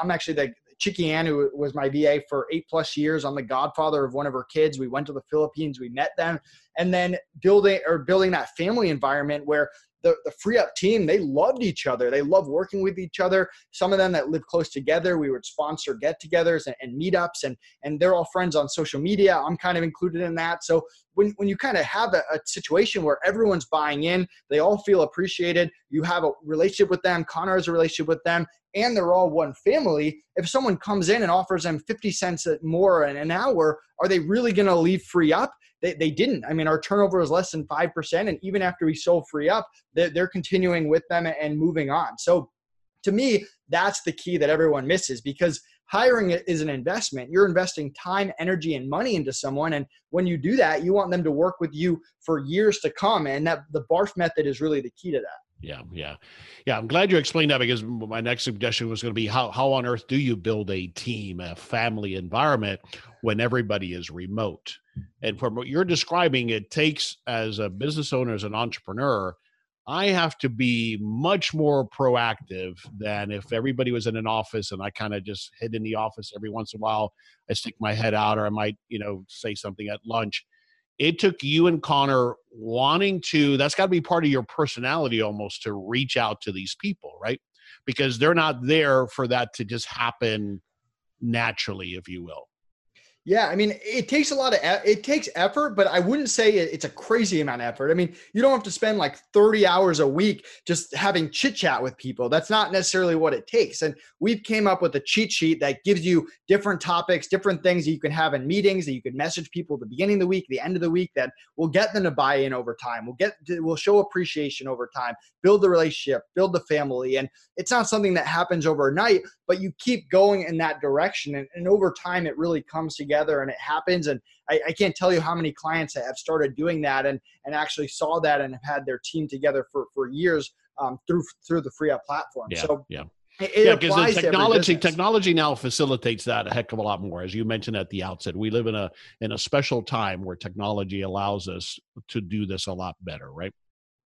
[SPEAKER 3] I'm actually the Chicky Ann, who was my VA for eight plus years. I'm the godfather of one of her kids. We went to the Philippines, we met them, and then building or building that family environment where the, the FreeUp team, they loved each other. They loved working with each other. Some of them that live close together, we would sponsor get-togethers and, and meetups, and and they're all friends on social media. I'm kind of included in that. So when, when you kind of have a, a situation where everyone's buying in, they all feel appreciated. You have a relationship with them. Connor has a relationship with them, and they're all one family. If someone comes in and offers them 50 cents more an hour, are they really going to leave FreeUp? They, they didn't. I mean, our turnover was less than 5%. And even after we sold FreeUp, they're, they're continuing with them and moving on. So to me, that's the key that everyone misses because hiring is an investment. You're investing time, energy, and money into someone. And when you do that, you want them to work with you for years to come. And that the BARF method is really the key to that.
[SPEAKER 2] Yeah, yeah, yeah. I'm glad you explained that because my next suggestion was going to be how how on earth do you build a team, a family environment when everybody is remote? And from what you're describing, it takes as a business owner, as an entrepreneur, I have to be much more proactive than if everybody was in an office and I kind of just hid in the office every once in a while. I stick my head out, or I might, you know, say something at lunch it took you and Connor wanting to, that's got to be part of your personality almost to reach out to these people, right? Because they're not there for that to just happen naturally, if you will.
[SPEAKER 3] Yeah, I mean, it takes a lot of it takes effort, but I wouldn't say it's a crazy amount of effort. I mean, you don't have to spend like 30 hours a week just having chit chat with people. That's not necessarily what it takes. And we've came up with a cheat sheet that gives you different topics, different things that you can have in meetings that you can message people at the beginning of the week, the end of the week that will get them to buy in over time. We'll get we'll show appreciation over time, build the relationship, build the family. And it's not something that happens overnight, but you keep going in that direction. And, and over time, it really comes together and it happens. And I, I, can't tell you how many clients have started doing that and, and actually saw that and have had their team together for, for years um, through through the FreeUp platform.
[SPEAKER 2] Yeah,
[SPEAKER 3] so
[SPEAKER 2] yeah.
[SPEAKER 3] It,
[SPEAKER 2] yeah, because the technology technology now facilitates that a heck of a lot more. As you mentioned at the outset, we live in a in a special time where technology allows us to do this a lot better, right?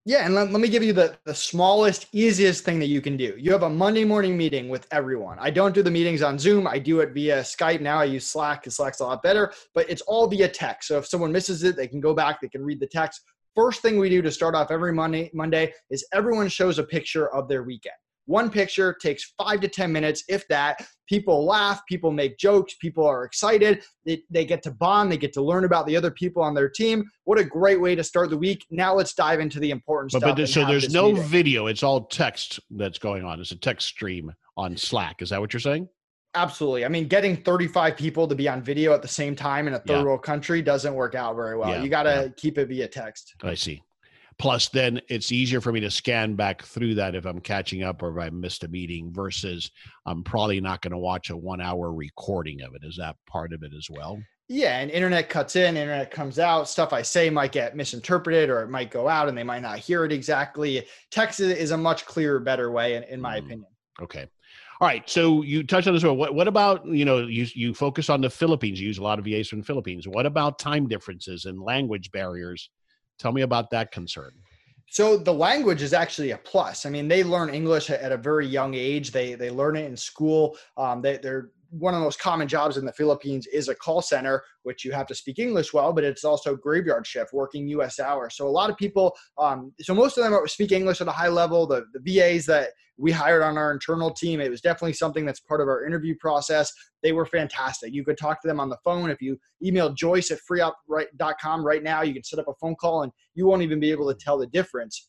[SPEAKER 3] Yeah, and let, let me give you the, the smallest, easiest thing that you can do. You have a Monday morning meeting with everyone. I don't do the meetings on Zoom. I do it via Skype now. I use Slack because Slack's a lot better, but it's all via text. So if someone misses it, they can go back, they can read the text. First thing we do to start off every Monday, Monday is everyone shows a picture of their weekend. One picture takes five to 10 minutes, if that. People laugh, people make jokes, people are excited. They, they get to bond, they get to learn about the other people on their team. What a great way to start the week. Now let's dive into the important
[SPEAKER 2] but,
[SPEAKER 3] stuff.
[SPEAKER 2] But so there's no meeting. video, it's all text that's going on. It's a text stream on Slack. Is that what you're saying?
[SPEAKER 3] Absolutely. I mean, getting 35 people to be on video at the same time in a third yeah. world country doesn't work out very well. Yeah, you got to yeah. keep it via text.
[SPEAKER 2] I see. Plus, then it's easier for me to scan back through that if I'm catching up or if I missed a meeting versus I'm probably not going to watch a one hour recording of it. Is that part of it as well?
[SPEAKER 3] Yeah, and internet cuts in, internet comes out. Stuff I say might get misinterpreted or it might go out and they might not hear it exactly. Text is a much clearer, better way, in, in my mm, opinion.
[SPEAKER 2] Okay. All right. So you touched on this. What, what about, you know, you, you focus on the Philippines, you use a lot of VAs from the Philippines. What about time differences and language barriers Tell me about that concern.
[SPEAKER 3] So the language is actually a plus. I mean, they learn English at a very young age. They they learn it in school. Um, they, they're one of the most common jobs in the Philippines is a call center, which you have to speak English well, but it's also graveyard shift, working U.S. hours. So a lot of people, um, so most of them speak English at a high level. The, the VAs that we hired on our internal team, it was definitely something that's part of our interview process. They were fantastic. You could talk to them on the phone. If you email Joyce at freeup.com right now, you can set up a phone call and you won't even be able to tell the difference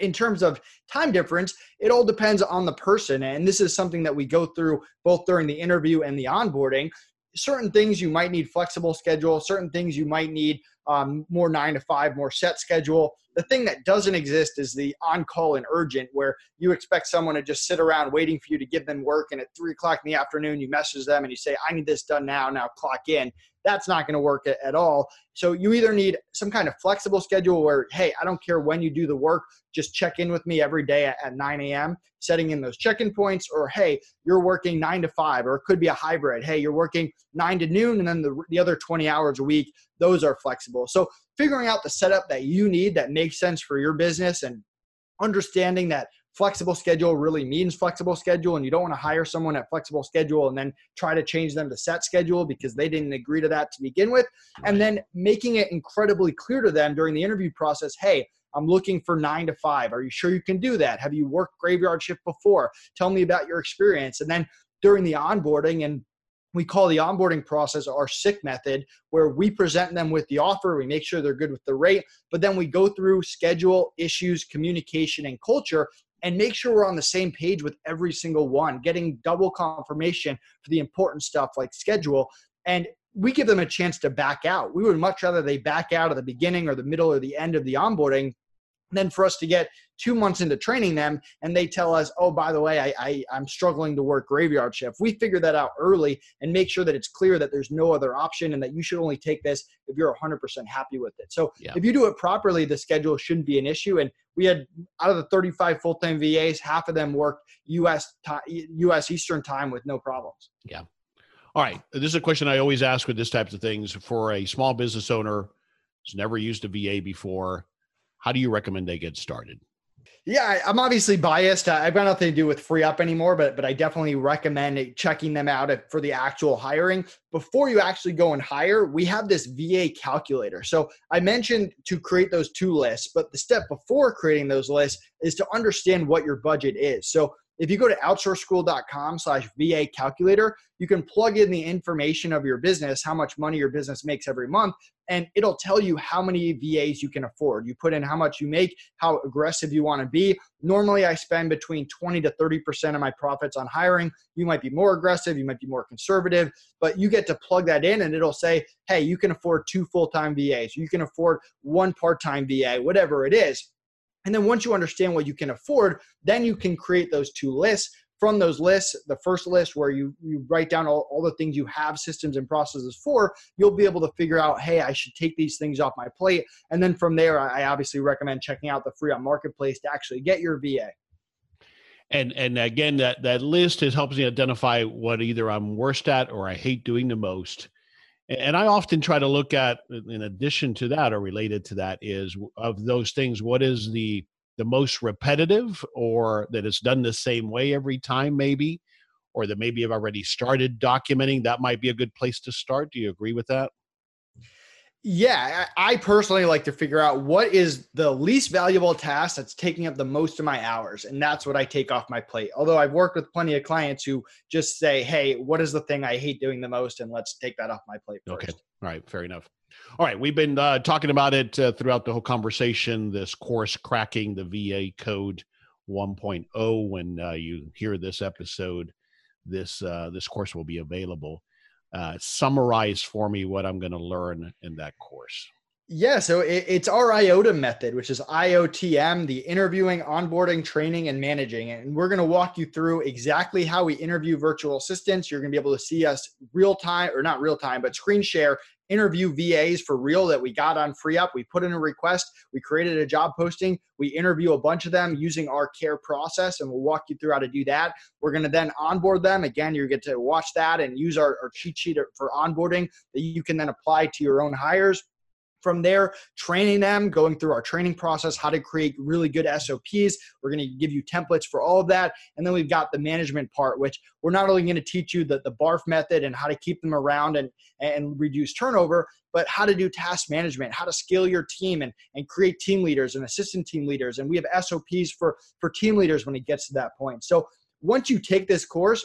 [SPEAKER 3] in terms of time difference, it all depends on the person. And this is something that we go through both during the interview and the onboarding. Certain things you might need flexible schedule, certain things you might need um, more nine to five, more set schedule. The thing that doesn't exist is the on call and urgent, where you expect someone to just sit around waiting for you to give them work. And at three o'clock in the afternoon, you message them and you say, I need this done now, now clock in. That's not going to work at, all. So you either need some kind of flexible schedule where, hey, I don't care when you do the work, just check in with me every day at, at 9 a.m., setting in those check in points, or hey, you're working nine to five, or it could be a hybrid. Hey, you're working nine to noon, and then the, the other 20 hours a week, those are flexible. So figuring out the setup that you need that makes sense for your business and understanding that flexible schedule really means flexible schedule and you don't want to hire someone at flexible schedule and then try to change them to set schedule because they didn't agree to that to begin with. And then making it incredibly clear to them during the interview process hey i'm looking for nine to five. Are you sure you can do that? Have you worked graveyard shift before? Tell me about your experience. And then during the onboarding and we call the onboarding process our sick method where we present them with the offer we make sure they're good with the rate but then we go through schedule issues communication and culture and make sure we're on the same page with every single one, getting double confirmation for the important stuff like schedule. And we give them a chance to back out. We would much rather they back out at the beginning or the middle or the end of the onboarding than for us to get two months into training them and they tell us, oh, by the way, I, I, I'm struggling to work graveyard shift. We figure that out early and make sure that it's clear that there's no other option and that you should only take this if you're 100% happy with it. So yeah. if you do it properly, the schedule shouldn't be an issue. And we had out of the 35 full-time VAs, half of them worked US time, US Eastern time with no problems.
[SPEAKER 2] Yeah. All right. This is a question I always ask with this types of things for a small business owner who's never used a VA before. How do you recommend they get started?
[SPEAKER 3] Yeah, I'm obviously biased. I've got nothing to do with FreeUp anymore, but but I definitely recommend checking them out for the actual hiring. Before you actually go and hire, we have this VA calculator. So I mentioned to create those two lists, but the step before creating those lists is to understand what your budget is. So if you go to outsourceschool.com slash VA calculator, you can plug in the information of your business, how much money your business makes every month, and it'll tell you how many VAs you can afford. You put in how much you make, how aggressive you want to be. Normally, I spend between 20 to 30% of my profits on hiring. You might be more aggressive, you might be more conservative, but you get to plug that in and it'll say, hey, you can afford two full time VAs, you can afford one part time VA, whatever it is. And then once you understand what you can afford, then you can create those two lists. From those lists, the first list where you, you write down all, all the things you have systems and processes for, you'll be able to figure out, hey, I should take these things off my plate. And then from there, I obviously recommend checking out the FreeUp marketplace to actually get your VA.
[SPEAKER 2] And and again, that that list is helps me identify what either I'm worst at or I hate doing the most and i often try to look at in addition to that or related to that is of those things what is the the most repetitive or that it's done the same way every time maybe? Or that maybe have already started documenting that might be a good place to start. Do you agree with that
[SPEAKER 3] yeah, I personally like to figure out what is the least valuable task that's taking up the most of my hours. And that's what I take off my plate. Although I've worked with plenty of clients who just say, hey, what is the thing I hate doing the most? And let's take that off my plate. First.
[SPEAKER 2] Okay. All right. Fair enough. All right. We've been uh, talking about it uh, throughout the whole conversation this course, Cracking the VA Code 1.0. When uh, you hear this episode, this, uh, this course will be available uh, summarize for me what I'm going to learn in that course.
[SPEAKER 3] Yeah, so it, it's our IOTA method, which is IOTM, the interviewing, onboarding, training, and managing. And we're going to walk you through exactly how we interview virtual assistants. You're going to be able to see us real time, or not real time, but screen share interview VAs for real that we got on FreeUp. We put in a request, we created a job posting, we interview a bunch of them using our care process, and we'll walk you through how to do that. We're going to then onboard them. Again, you get to watch that and use our, our cheat sheet for onboarding that you can then apply to your own hires from there, training them, going through our training process, how to create really good SOPs. We're going to give you templates for all of that. And then we've got the management part, which we're not only going to teach you the, the BARF method and how to keep them around and, and reduce turnover, but how to do task management, how to scale your team and, and create team leaders and assistant team leaders. And we have SOPs for, for team leaders when it gets to that point. So once you take this course,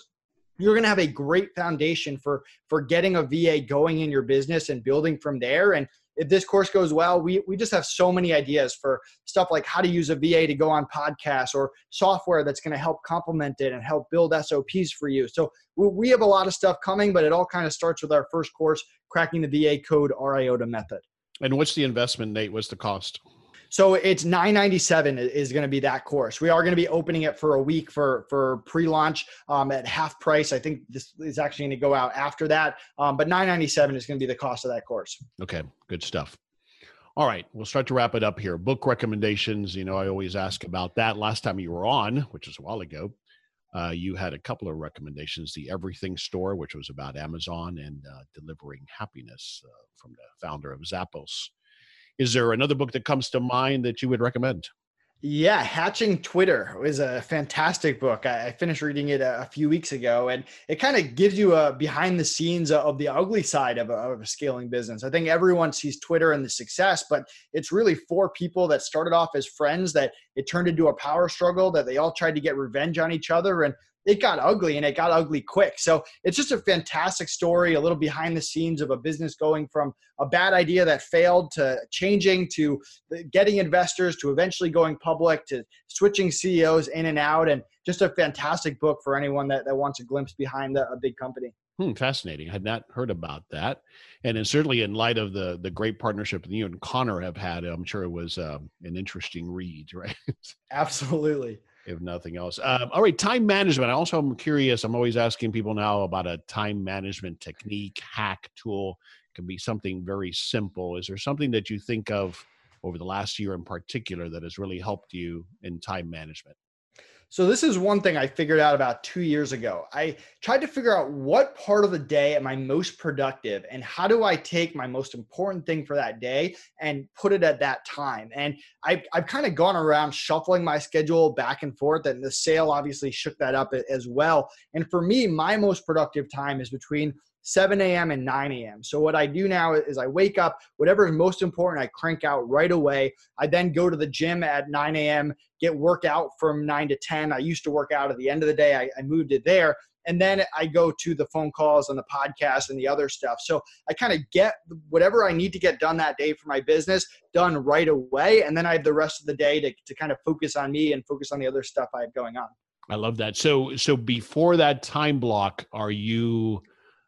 [SPEAKER 3] you're going to have a great foundation for for getting a VA going in your business and building from there and if this course goes well, we, we just have so many ideas for stuff like how to use a VA to go on podcasts or software that's going to help complement it and help build SOPs for you. So we have a lot of stuff coming, but it all kind of starts with our first course, Cracking the VA Code RIOTA Method.
[SPEAKER 2] And what's the investment, Nate? What's the cost?
[SPEAKER 3] So it's 997 is going to be that course. We are going to be opening it for a week for for pre-launch um, at half price. I think this is actually going to go out after that. Um, but 997 is going to be the cost of that course.
[SPEAKER 2] Okay, good stuff. All right, we'll start to wrap it up here. Book recommendations. You know, I always ask about that. Last time you were on, which was a while ago, uh, you had a couple of recommendations the everything store which was about amazon and uh, delivering happiness uh, from the founder of zappos is there another book that comes to mind that you would recommend?
[SPEAKER 3] Yeah, Hatching Twitter was a fantastic book. I finished reading it a few weeks ago, and it kind of gives you a behind the scenes of the ugly side of a, of a, scaling business. I think everyone sees Twitter and the success, but it's really four people that started off as friends that it turned into a power struggle that they all tried to get revenge on each other. And it got ugly and it got ugly quick. So it's just a fantastic story, a little behind the scenes of a business going from a bad idea that failed to changing to getting investors to eventually going public to switching CEOs in and out. And just a fantastic book for anyone that, that wants a glimpse behind the, a big company.
[SPEAKER 2] Hmm, fascinating. I had not heard about that. And then certainly in light of the the great partnership that you and Connor have had, I'm sure it was um, an interesting read, right?
[SPEAKER 3] Absolutely
[SPEAKER 2] if nothing else. Um, all right, time management. I also am curious. I'm always asking people now about a time management technique, hack, tool. It can be something very simple. Is there something that you think of over the last year in particular that has really helped you in time management?
[SPEAKER 3] So this is one thing I figured out about two years ago. I tried to figure out what part of the day am I most productive and how do I take my most important thing for that day and put it at that time. And I've, I've kind of gone around shuffling my schedule back and forth and the sale obviously shook that up as well. And for me, my most productive time is between 7 a.m. and 9 a.m. So what I do now is I wake up, whatever is most important, I crank out right away. I then go to the gym at 9 a.m., get workout from 9 to 10. I used to work out at the end of the day. I, I moved it there. And then I go to the phone calls and the podcast and the other stuff. So I kind of get whatever I need to get done that day for my business done right away. And then I have the rest of the day to, to kind of focus on me and focus on the other stuff I have going on.
[SPEAKER 2] I love that. So so before that time block, are you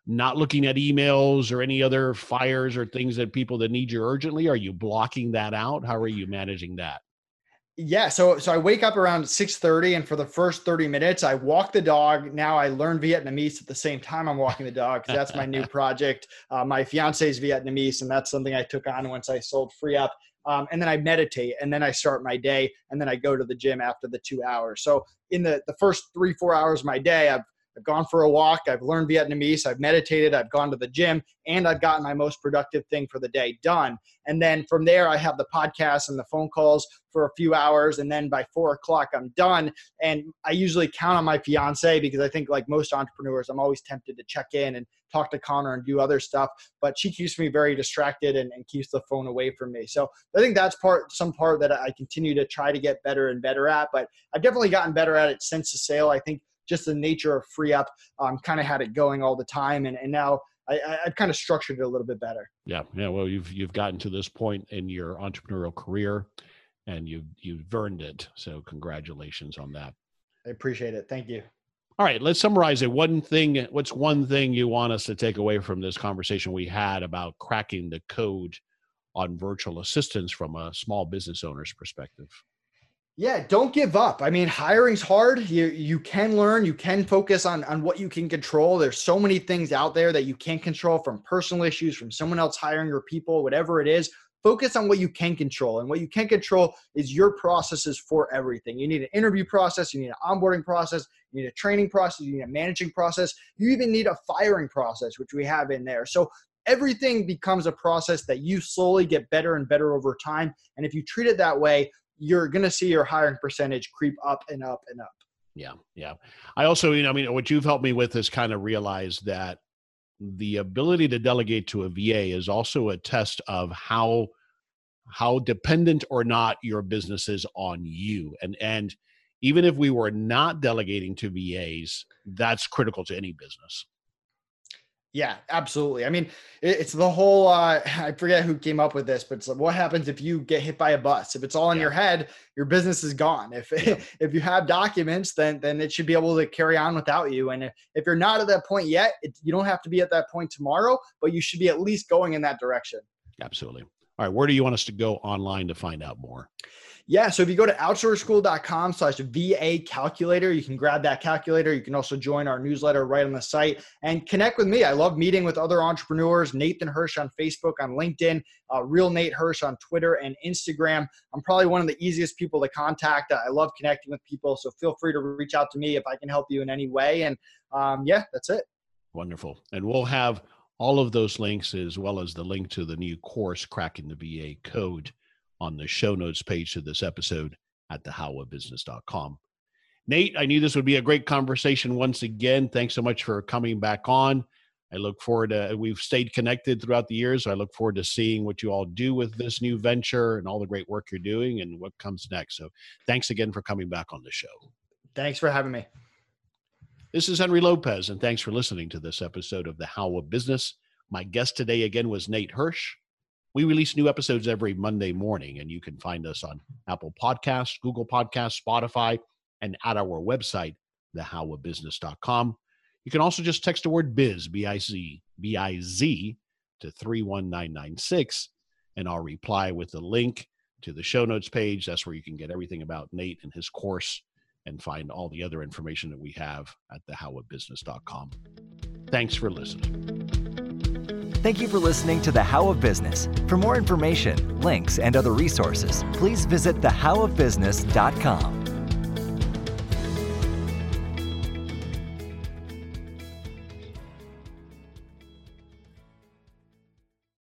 [SPEAKER 2] not looking at emails or any other fires or things that people that need you urgently? Are you blocking that out? How are you managing that?
[SPEAKER 3] Yeah, so so I wake up around 6:30 and for the first 30 minutes I walk the dog. Now I learn Vietnamese at the same time I'm walking the dog cuz that's my new project. Uh, my fiance is Vietnamese and that's something I took on once I sold FreeUp. Um, and then I meditate and then I start my day and then I go to the gym after the 2 hours. So in the the first 3 4 hours of my day I've I've gone for a walk, I've learned Vietnamese, I've meditated, I've gone to the gym, and I've gotten my most productive thing for the day done. And then from there, I have the podcast and the phone calls for a few hours. And then by four o'clock, I'm done. And I usually count on my fiance because I think, like most entrepreneurs, I'm always tempted to check in and talk to Connor and do other stuff. But she keeps me very distracted and, and keeps the phone away from me. So I think that's part, some part that I continue to try to get better and better at. But I've definitely gotten better at it since the sale. I think just the nature of FreeUp um, kind of had it going all the time and, and now I, have kind of structured it a little bit better.
[SPEAKER 2] Yeah yeah well you've you've gotten to this point in your entrepreneurial career and you've you've earned it so congratulations on that.
[SPEAKER 3] I appreciate it thank you.
[SPEAKER 2] All right let's summarize it. One thing what's one thing you want us to take away from this conversation we had about cracking the code on virtual assistants from a small business owner's perspective
[SPEAKER 3] yeah, don't give up. I mean, hiring's hard. You you can learn, you can focus on on what you can control. There's so many things out there that you can't control from personal issues, from someone else hiring your people, whatever it is. Focus on what you can control. And what you can control is your processes for everything. You need an interview process, you need an onboarding process, you need a training process, you need a managing process, you even need a firing process, which we have in there. So everything becomes a process that you slowly get better and better over time. And if you treat it that way, you're going to see your hiring percentage creep up and up and up.
[SPEAKER 2] Yeah, yeah. I also, you know, I mean, what you've helped me with is kind of realize that the ability to delegate to a VA is also a test of how how dependent or not your business is on you. And and even if we were not delegating to VAs, that's critical to any business.
[SPEAKER 3] Yeah, absolutely. I mean, it's the whole. Uh, I forget who came up with this, but it's like, what happens if you get hit by a bus? If it's all in yeah. your head, your business is gone. If yeah. if you have documents, then then it should be able to carry on without you. And if, if you're not at that point yet, it, you don't have to be at that point tomorrow, but you should be at least going in that direction.
[SPEAKER 2] Absolutely. All right, where do you want us to go online to find out more?
[SPEAKER 3] Yeah. So if you go to outsourceschool.com slash VA calculator, you can grab that calculator. You can also join our newsletter right on the site and connect with me. I love meeting with other entrepreneurs. Nathan Hirsch on Facebook, on LinkedIn, uh, Real Nate Hirsch on Twitter and Instagram. I'm probably one of the easiest people to contact. I love connecting with people. So feel free to reach out to me if I can help you in any way. And um, yeah, that's it.
[SPEAKER 2] Wonderful. And we'll have all of those links as well as the link to the new course, Cracking the VA Code on the show notes page to this episode at thehowofbusiness.com. Nate, I knew this would be a great conversation once again. Thanks so much for coming back on. I look forward to we've stayed connected throughout the years. So I look forward to seeing what you all do with this new venture and all the great work you're doing and what comes next. So thanks again for coming back on the show.
[SPEAKER 3] Thanks for having me.
[SPEAKER 2] This is Henry Lopez, and thanks for listening to this episode of The How of Business. My guest today again was Nate Hirsch. We release new episodes every Monday morning, and you can find us on Apple Podcasts, Google Podcasts, Spotify, and at our website, thehowofbusiness.com. You can also just text the word biz, B I Z, B I Z, to 31996, and I'll reply with the link to the show notes page. That's where you can get everything about Nate and his course and find all the other information that we have at thehowofbusiness.com. Thanks for listening.
[SPEAKER 1] Thank you for listening to The How of Business. For more information, links, and other resources, please visit thehowofbusiness.com.